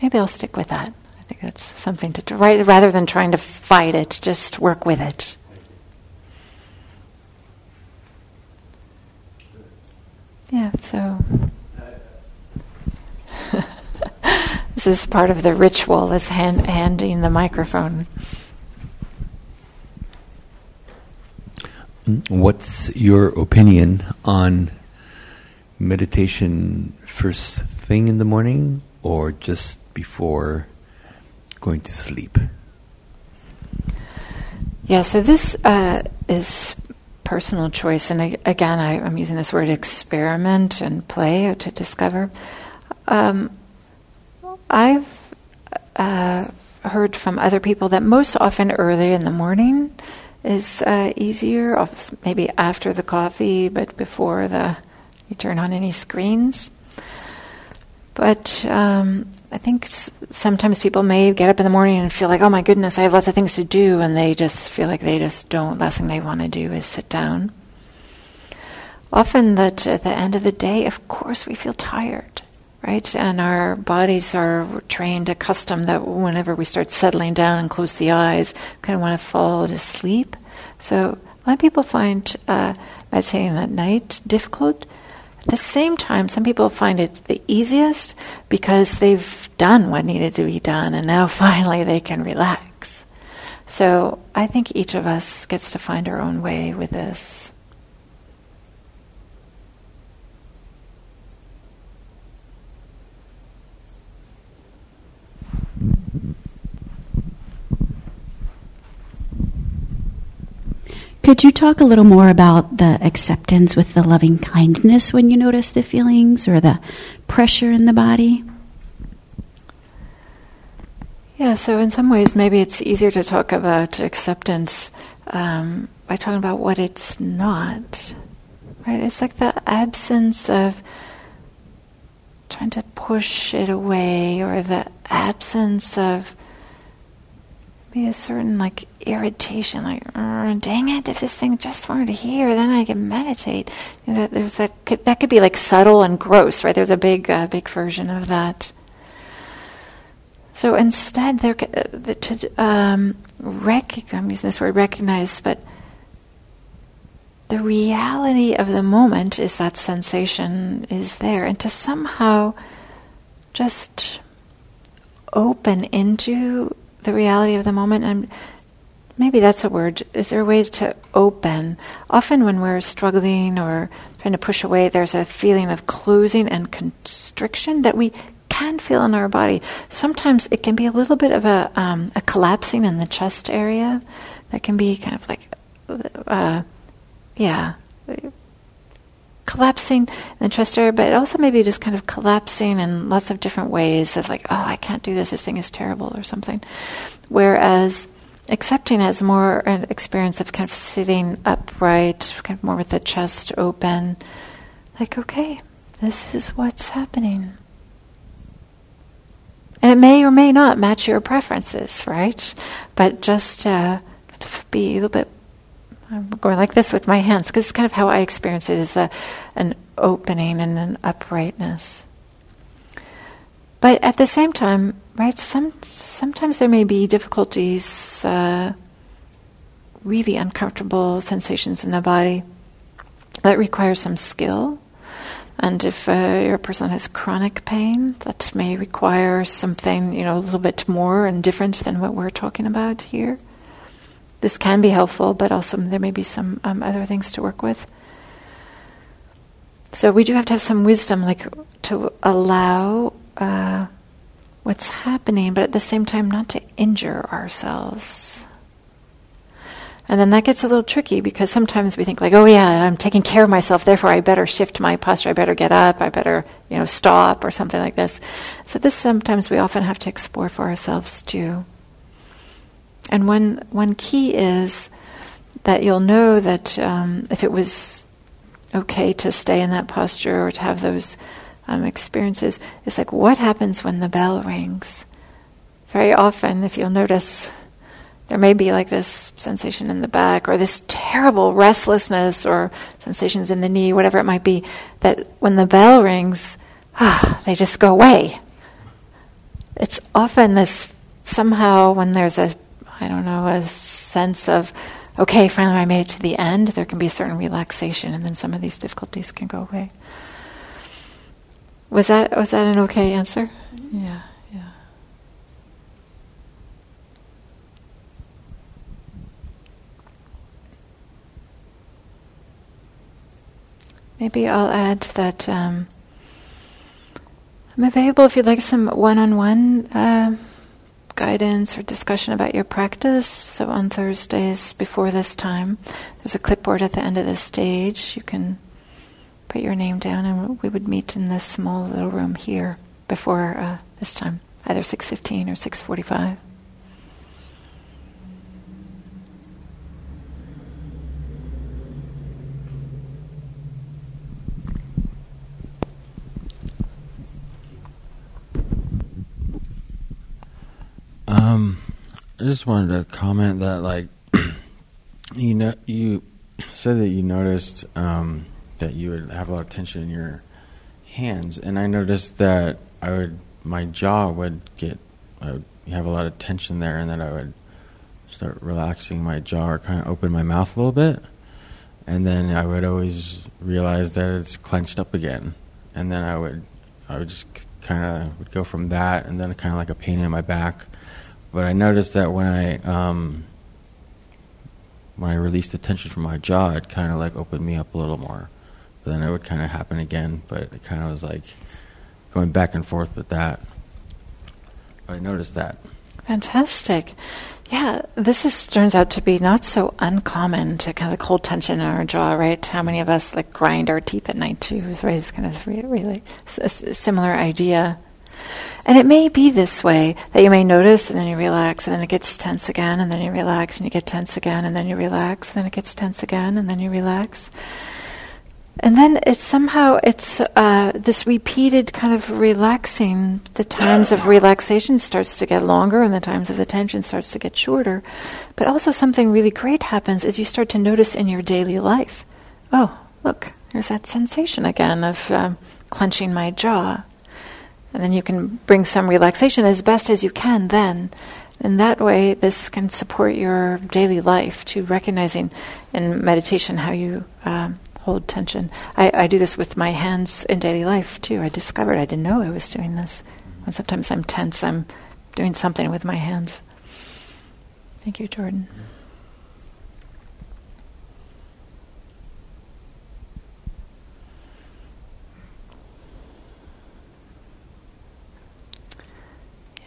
maybe I'll stick with that. I think that's something to do. right, rather than trying to fight it, just work with it. Yeah, so. [LAUGHS] this is part of the ritual, is hand, handing the microphone. What's your opinion on meditation first thing in the morning or just before going to sleep? Yeah, so this uh, is personal choice, and I, again, I, am using this word experiment and play to discover. Um, I've uh, heard from other people that most often early in the morning is uh, easier, maybe after the coffee, but before the you turn on any screens. But um, I think s- sometimes people may get up in the morning and feel like, oh my goodness, I have lots of things to do, and they just feel like they just don't. Last thing they want to do is sit down. Often, that at the end of the day, of course, we feel tired right? And our bodies are trained, accustomed that whenever we start settling down and close the eyes, we kind of want to fall to sleep. So a lot of people find uh, meditating at night difficult. At the same time, some people find it the easiest because they've done what needed to be done and now [LAUGHS] finally they can relax. So I think each of us gets to find our own way with this. Could you talk a little more about the acceptance with the loving kindness when you notice the feelings or the pressure in the body? Yeah, so in some ways, maybe it's easier to talk about acceptance um, by talking about what it's not. Right? It's like the absence of trying to push it away or the absence of be a certain like irritation, like dang it, if this thing just weren't here, then I can meditate. You know, there's that that could be like subtle and gross, right? There's a big uh, big version of that. So instead, there uh, the, to um, I'm using this word recognize, but the reality of the moment is that sensation is there, and to somehow just open into the reality of the moment and maybe that's a word. Is there a way to open? Often when we're struggling or trying to push away there's a feeling of closing and constriction that we can feel in our body. Sometimes it can be a little bit of a, um, a collapsing in the chest area. That can be kind of like uh, yeah collapsing in the chest area, but also maybe just kind of collapsing in lots of different ways of like, oh, I can't do this, this thing is terrible or something. Whereas accepting has more an experience of kind of sitting upright, kind of more with the chest open, like, okay, this is what's happening. And it may or may not match your preferences, right? But just uh, be a little bit I'm going like this with my hands because it's kind of how I experience it is a, an opening and an uprightness. But at the same time, right, some, sometimes there may be difficulties, uh, really uncomfortable sensations in the body that require some skill. And if uh, you're a person has chronic pain, that may require something, you know, a little bit more and different than what we're talking about here this can be helpful, but also there may be some um, other things to work with. So we do have to have some wisdom, like to allow uh, what's happening, but at the same time not to injure ourselves. And then that gets a little tricky because sometimes we think like, oh yeah, I'm taking care of myself, therefore I better shift my posture, I better get up, I better, you know, stop or something like this. So this sometimes we often have to explore for ourselves too. And one one key is that you'll know that um, if it was okay to stay in that posture or to have those um, experiences, it's like what happens when the bell rings. Very often, if you'll notice, there may be like this sensation in the back or this terrible restlessness or sensations in the knee, whatever it might be, that when the bell rings, ah, they just go away. It's often this somehow when there's a I don't know, a sense of, okay, finally I made it to the end, there can be a certain relaxation, and then some of these difficulties can go away. Was that was that an okay answer? Mm-hmm. Yeah, yeah. Maybe I'll add that um, I'm available if you'd like some one-on-one. Uh, guidance or discussion about your practice. So on Thursdays before this time, there's a clipboard at the end of the stage. You can put your name down, and we would meet in this small little room here before uh, this time, either 6:15 or 6:45. Um, I just wanted to comment that, like, [CLEARS THROAT] you know, you said that you noticed um, that you would have a lot of tension in your hands, and I noticed that I would my jaw would get I would have a lot of tension there, and that I would start relaxing my jaw or kind of open my mouth a little bit, and then I would always realize that it's clenched up again, and then I would I would just kind of would go from that, and then kind of like a pain in my back. But I noticed that when I um, when I released the tension from my jaw, it kind of like opened me up a little more. But then it would kind of happen again, but it kind of was like going back and forth with that. But I noticed that. Fantastic. Yeah, this is turns out to be not so uncommon to kind of like hold tension in our jaw, right? How many of us like grind our teeth at night too? Right, it's kind of really, really a similar idea. And it may be this way that you may notice and then you relax and then it gets tense again and then you relax and you get tense again and then you relax and then it gets tense again and then you relax. And then it's somehow it's uh, this repeated kind of relaxing. The times of relaxation starts to get longer, and the times of the tension starts to get shorter. But also something really great happens as you start to notice in your daily life. Oh, look, there's that sensation again of um, clenching my jaw, and then you can bring some relaxation as best as you can. Then, in that way, this can support your daily life to recognizing in meditation how you. Um, hold tension. I, I do this with my hands in daily life too. I discovered I didn't know I was doing this. And sometimes I'm tense, I'm doing something with my hands. Thank you, Jordan.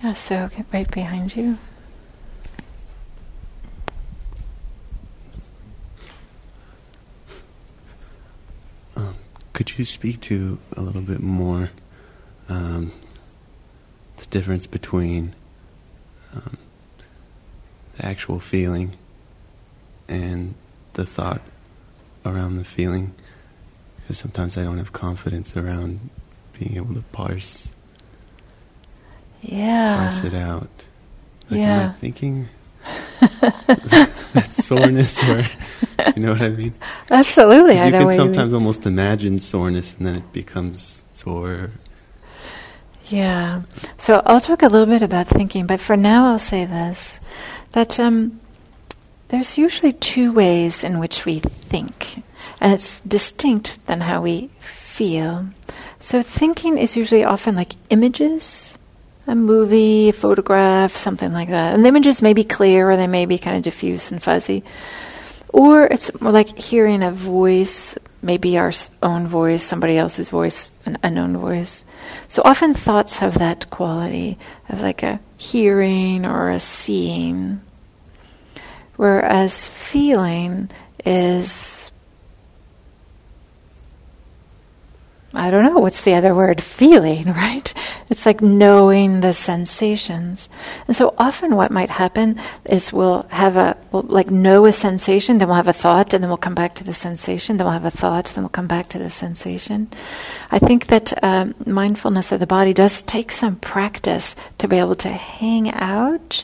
Yeah, so right behind you. Could you speak to a little bit more um, the difference between um, the actual feeling and the thought around the feeling? Because sometimes I don't have confidence around being able to parse yeah parse it out. Like, yeah. Am I thinking [LAUGHS] that soreness or you know what I mean? Absolutely, I you can sometimes you almost imagine soreness, and then it becomes sore. Yeah. So I'll talk a little bit about thinking, but for now I'll say this: that um, there's usually two ways in which we think, and it's distinct than how we feel. So thinking is usually often like images, a movie, a photograph, something like that. And the images may be clear or they may be kind of diffuse and fuzzy. Or it's more like hearing a voice, maybe our own voice, somebody else's voice, an unknown voice. So often thoughts have that quality of like a hearing or a seeing. Whereas feeling is I don't know, what's the other word? Feeling, right? It's like knowing the sensations. And so often what might happen is we'll have a, we'll like know a sensation, then we'll have a thought, and then we'll come back to the sensation, then we'll have a thought, then we'll come back to the sensation. I think that um, mindfulness of the body does take some practice to be able to hang out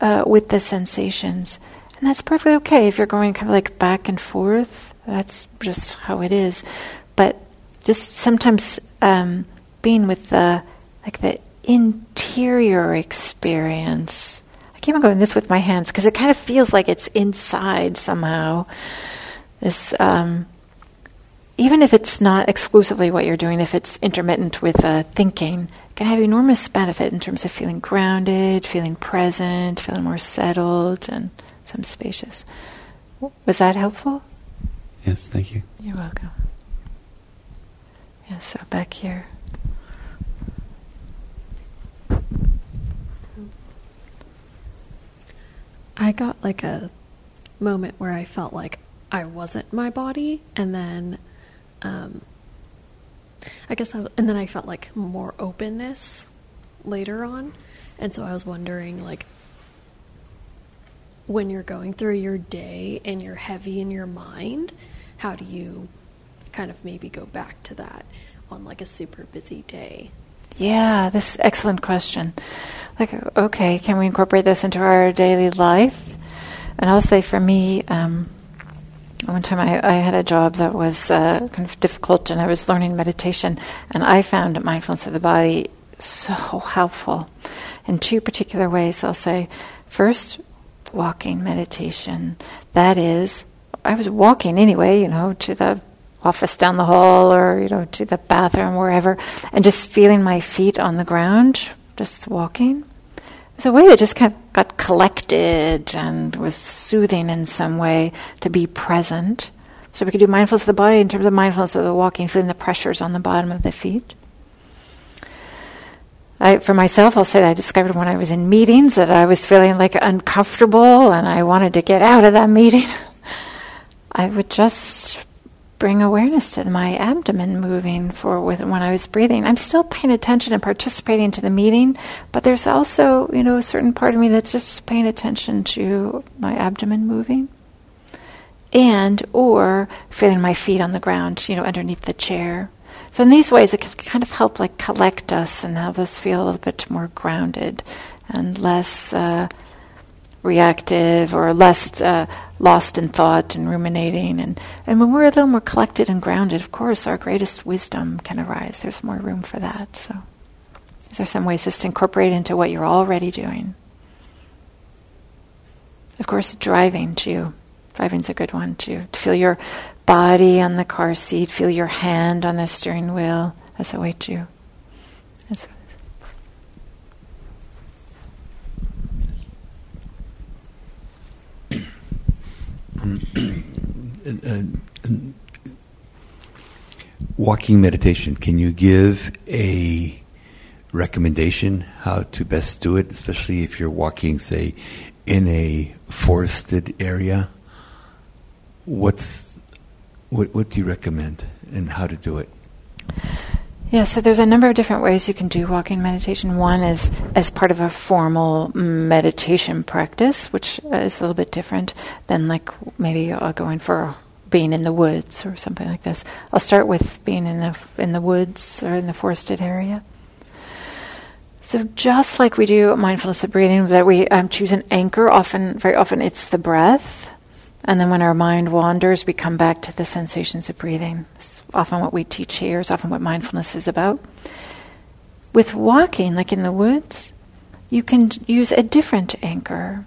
uh, with the sensations. And that's perfectly okay if you're going kind of like back and forth. That's just how it is. But just sometimes um, being with the like the interior experience. I keep on going this with my hands because it kind of feels like it's inside somehow. This, um, even if it's not exclusively what you're doing, if it's intermittent with uh, thinking, can have enormous benefit in terms of feeling grounded, feeling present, feeling more settled, and some spacious. Was that helpful? Yes, thank you. You're welcome. Yeah, so back here. I got like a moment where I felt like I wasn't my body, and then, um, I guess, I, and then I felt like more openness later on, and so I was wondering, like, when you're going through your day and you're heavy in your mind, how do you kind of maybe go back to that on like a super busy day? Yeah, this is excellent question. Like, okay, can we incorporate this into our daily life? And I'll say for me, um, One time I, I had a job that was uh, kind of difficult and I was learning meditation, and I found mindfulness of the body so helpful in two particular ways. I'll say, first, walking meditation. That is, I was walking anyway, you know, to the office down the hall or, you know, to the bathroom, wherever, and just feeling my feet on the ground, just walking. It's a way that just kind of got collected and was soothing in some way to be present. So we could do mindfulness of the body in terms of mindfulness of the walking, feeling the pressures on the bottom of the feet. I, for myself, I'll say that I discovered when I was in meetings that I was feeling like uncomfortable and I wanted to get out of that meeting. [LAUGHS] I would just bring awareness to my abdomen moving for with when I was breathing. I'm still paying attention and participating to the meeting, but there's also, you know, a certain part of me that's just paying attention to my abdomen moving. And or feeling my feet on the ground, you know, underneath the chair. So in these ways it can kind of help like collect us and have us feel a little bit more grounded and less uh, reactive or less uh, lost in thought and ruminating. And, and when we're a little more collected and grounded, of course, our greatest wisdom can arise. There's more room for that. So these are some ways just to incorporate into what you're already doing. Of course, driving too. Driving's a good one too. To feel your body on the car seat, feel your hand on the steering wheel. That's a way too. Um, [CLEARS THROAT] uh, uh, uh, walking meditation, can you give a recommendation how to best do it, especially if you're walking, say, in a forested area? What's what, what do you recommend and how to do it? Yeah, so there's a number of different ways you can do walking meditation. One is as part of a formal meditation practice, which is a little bit different than like maybe uh, going for being in the woods or something like this. I'll start with being in the in the woods or in the forested area. So just like we do mindfulness of breathing, that we um, choose an anchor. Often, very often, it's the breath. And then when our mind wanders, we come back to the sensations of breathing. It's often what we teach here, is often what mindfulness is about. With walking, like in the woods, you can use a different anchor.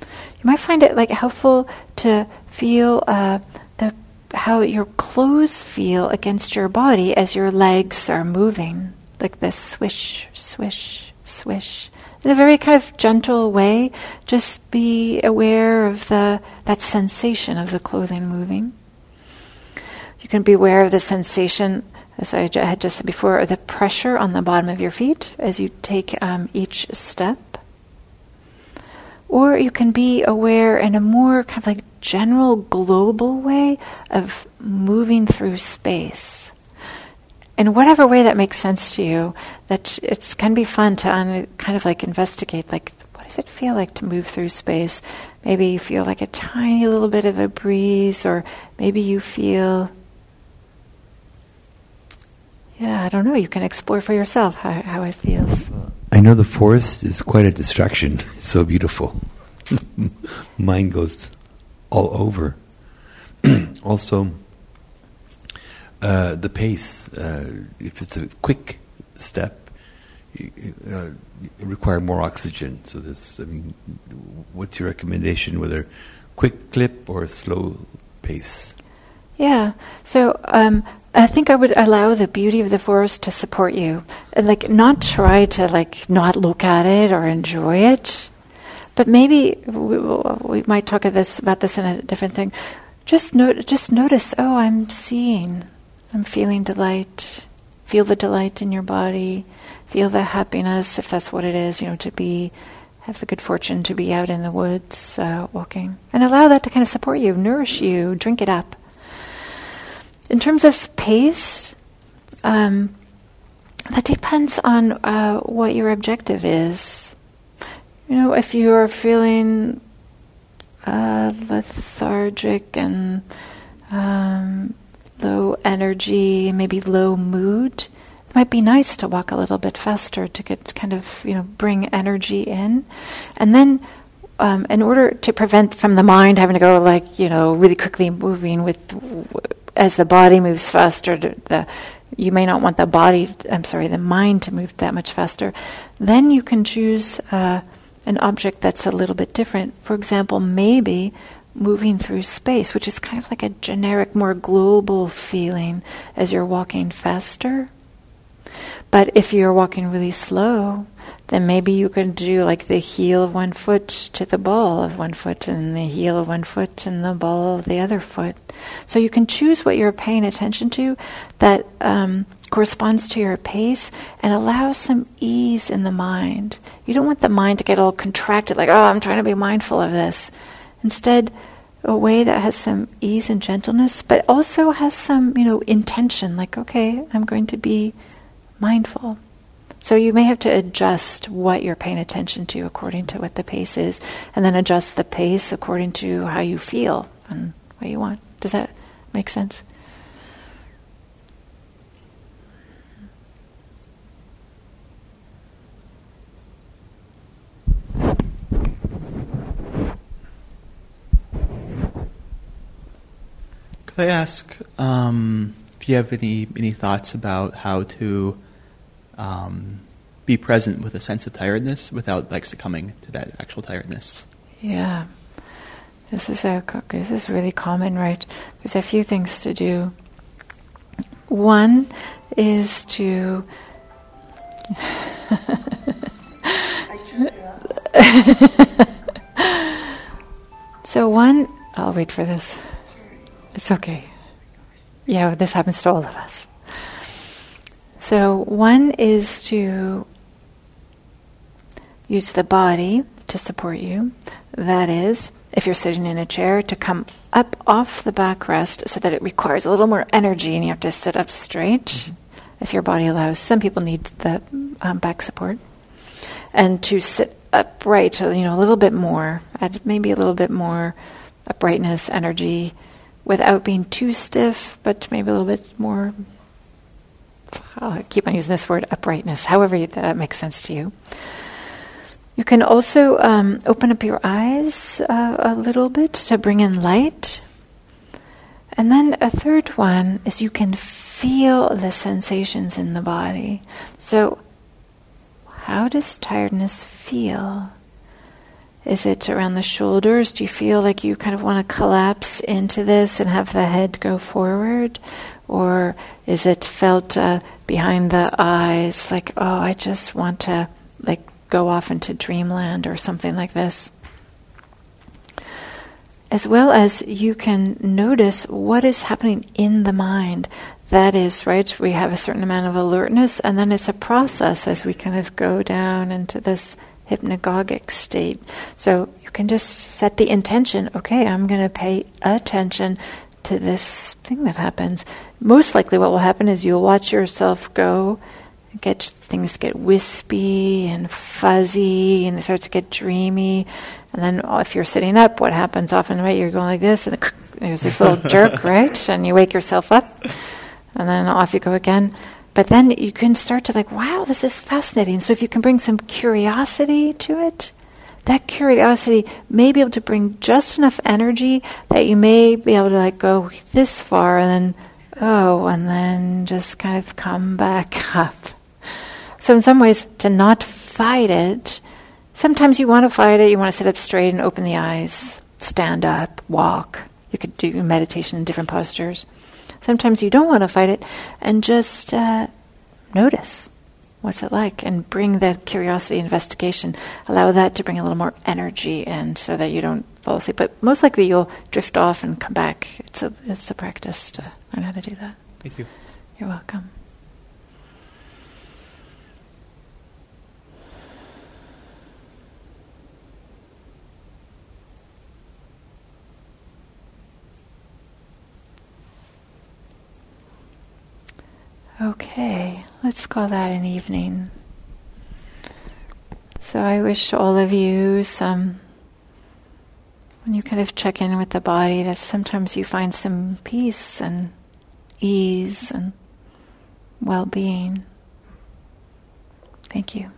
You might find it like helpful to feel uh, the how your clothes feel against your body as your legs are moving, like this swish, swish, swish in a very kind of gentle way, just be aware of the that sensation of the clothing moving. You can be aware of the sensation, as I had just said before, of the pressure on the bottom of your feet as you take um, each step. Or you can be aware in a more kind of like general global way of moving through space in whatever way that makes sense to you, that it can be fun to un- kind of like investigate, like, what does it feel like to move through space? Maybe you feel like a tiny little bit of a breeze, or maybe you feel, yeah, I don't know, you can explore for yourself how, how it feels. I know the forest is quite a distraction. It's so beautiful. [LAUGHS] Mind goes all over. [CLEARS THROAT] also, uh, the pace, uh, if it's a quick step, uh, require more oxygen. So this, I mean, what's your recommendation, whether quick clip or slow pace? Yeah. So um, I think I would allow the beauty of the forest to support you, like not try to like not look at it or enjoy it, but maybe we, we might talk this, about this in a different thing. Just note, just notice. Oh, I'm seeing. I'm feeling delight. Feel the delight in your body. Feel the happiness, if that's what it is, you know, to be, have the good fortune to be out in the woods uh, walking. And allow that to kind of support you, nourish you, drink it up. In terms of pace, um, that depends on uh, what your objective is. You know, if you are feeling uh, lethargic and um, low energy, maybe low mood, it might be nice to walk a little bit faster to get kind of, you know, bring energy in. And then um, in order to prevent from the mind having to go like you know really quickly moving with as the body moves faster, the you may not want the body. I'm sorry, the mind to move that much faster. Then you can choose uh, an object that's a little bit different. For example, maybe moving through space, which is kind of like a generic, more global feeling as you're walking faster. But if you're walking really slow, then maybe you can do like the heel of one foot to the ball of one foot and the heel of one foot and the ball of the other foot. So you can choose what you're paying attention to that um, corresponds to your pace and allows some ease in the mind. You don't want the mind to get all contracted, like, oh, I'm trying to be mindful of this. Instead, a way that has some ease and gentleness, but also has some, you know, intention, like, okay, I'm going to be mindful. So you may have to adjust what you're paying attention to according to what the pace is, and then adjust the pace according to how you feel and what you want. Does that make sense? Could I ask um, if you have any any thoughts about how to um, be present with a sense of tiredness without like succumbing to that actual tiredness. Yeah, this is a this is really common, right? There's a few things to do. One is to. [LAUGHS] so one, I'll wait for this. It's okay. Yeah, this happens to all of us. So, one is to use the body to support you. That is, if you're sitting in a chair, to come up off the backrest so that it requires a little more energy and you have to sit up straight mm-hmm. if your body allows. Some people need the um, back support. And to sit upright, you know, a little bit more, add maybe a little bit more uprightness, energy, without being too stiff, but maybe a little bit more I'll keep on using this word uprightness, however that makes sense to you. You can also um, open up your eyes uh, a little bit to bring in light. And then a third one is you can feel the sensations in the body. So, how does tiredness feel? Is it around the shoulders? Do you feel like you kind of want to collapse into this and have the head go forward? Or is it felt uh, behind the eyes, like, oh, I just want to like go off into dreamland or something like this? As well as you can notice what is happening in the mind. That is, right, we have a certain amount of alertness, and then it's a process as we kind of go down into this hypnagogic state. So you can just set the intention okay, I'm going to pay attention to this thing that happens. Most likely, what will happen is you'll watch yourself go, get things get wispy and fuzzy, and they start to get dreamy. And then, if you're sitting up, what happens often, right? You're going like this, and [LAUGHS] there's this little jerk, [LAUGHS] right? And you wake yourself up, and then off you go again. But then you can start to like, wow, this is fascinating. So if you can bring some curiosity to it, that curiosity may be able to bring just enough energy that you may be able to like go this far and then oh and then just kind of come back [LAUGHS] up. So in some ways to not fight it sometimes you want to fight it. You want to sit up straight and open the eyes stand up walk. You could do meditation in different postures sometimes you don't want to fight it and just uh, notice what's it like and bring that curiosity investigation. Allow that to bring a little more energy in so that you don't fall asleep. But most likely you'll drift off and come back. It's a it's a practice to learn how to do that. Thank you. You're welcome Okay, let's call that an evening. So I wish all of you some, when you kind of check in with the body, that sometimes you find some peace and ease and well being. Thank you.